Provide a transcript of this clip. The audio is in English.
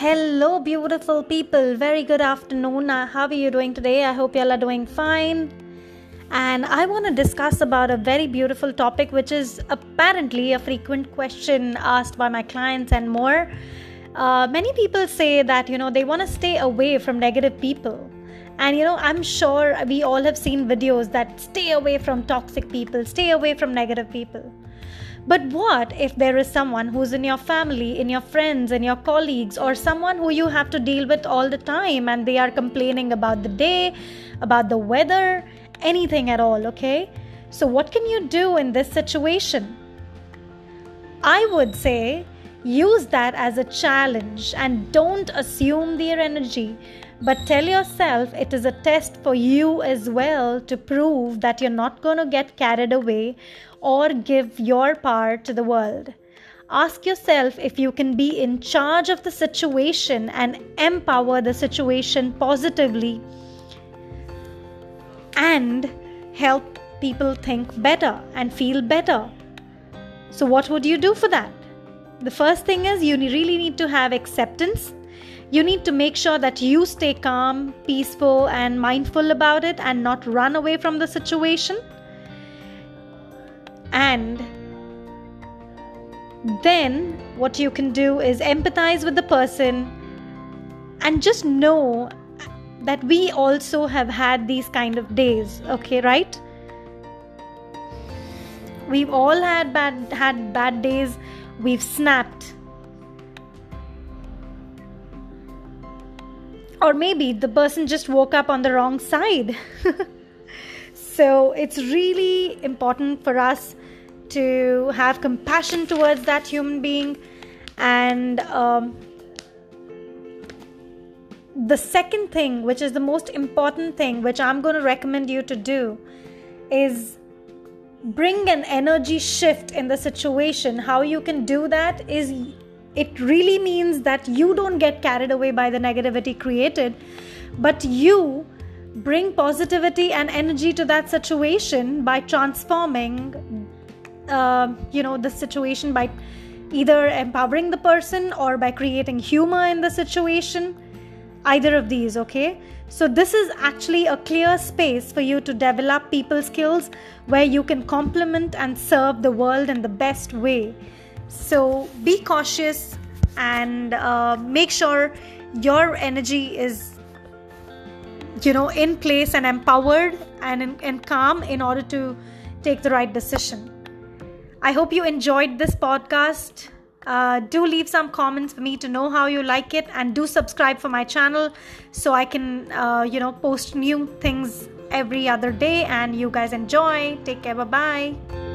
Hello, beautiful people. Very good afternoon. Uh, how are you doing today? I hope you all are doing fine. And I want to discuss about a very beautiful topic, which is apparently a frequent question asked by my clients and more. Uh, many people say that you know they want to stay away from negative people and you know i'm sure we all have seen videos that stay away from toxic people stay away from negative people but what if there is someone who's in your family, in your friends, in your colleagues, or someone who you have to deal with all the time and they are complaining about the day, about the weather, anything at all, okay? So, what can you do in this situation? I would say use that as a challenge and don't assume their energy, but tell yourself it is a test for you as well to prove that you're not going to get carried away or give your part to the world. Ask yourself if you can be in charge of the situation and empower the situation positively and help people think better and feel better. So, what would you do for that? The first thing is you really need to have acceptance. You need to make sure that you stay calm, peaceful, and mindful about it and not run away from the situation. And then what you can do is empathize with the person and just know that we also have had these kind of days okay right? We've all had bad had bad days. We've snapped or maybe the person just woke up on the wrong side. So it's really important for us to have compassion towards that human being. And um, the second thing which is the most important thing which i'm going to recommend you to do is bring an energy shift in the situation. How you can do that is it really means that you don't get carried away by the negativity created but you bring positivity and energy to that situation by transforming uh, you know the situation by either empowering the person or by creating humor in the situation either of these okay? So this is actually a clear space for you to develop people skills where you can complement and serve the world in the best way so be cautious and uh, make sure your energy is you know in place and empowered and, and calm in order to take the right decision I hope you enjoyed this podcast. Uh, do leave some comments for me to know how you like it and do subscribe for my channel so I can, uh, you know, post new things every other day and you guys enjoy. Take care. Bye bye.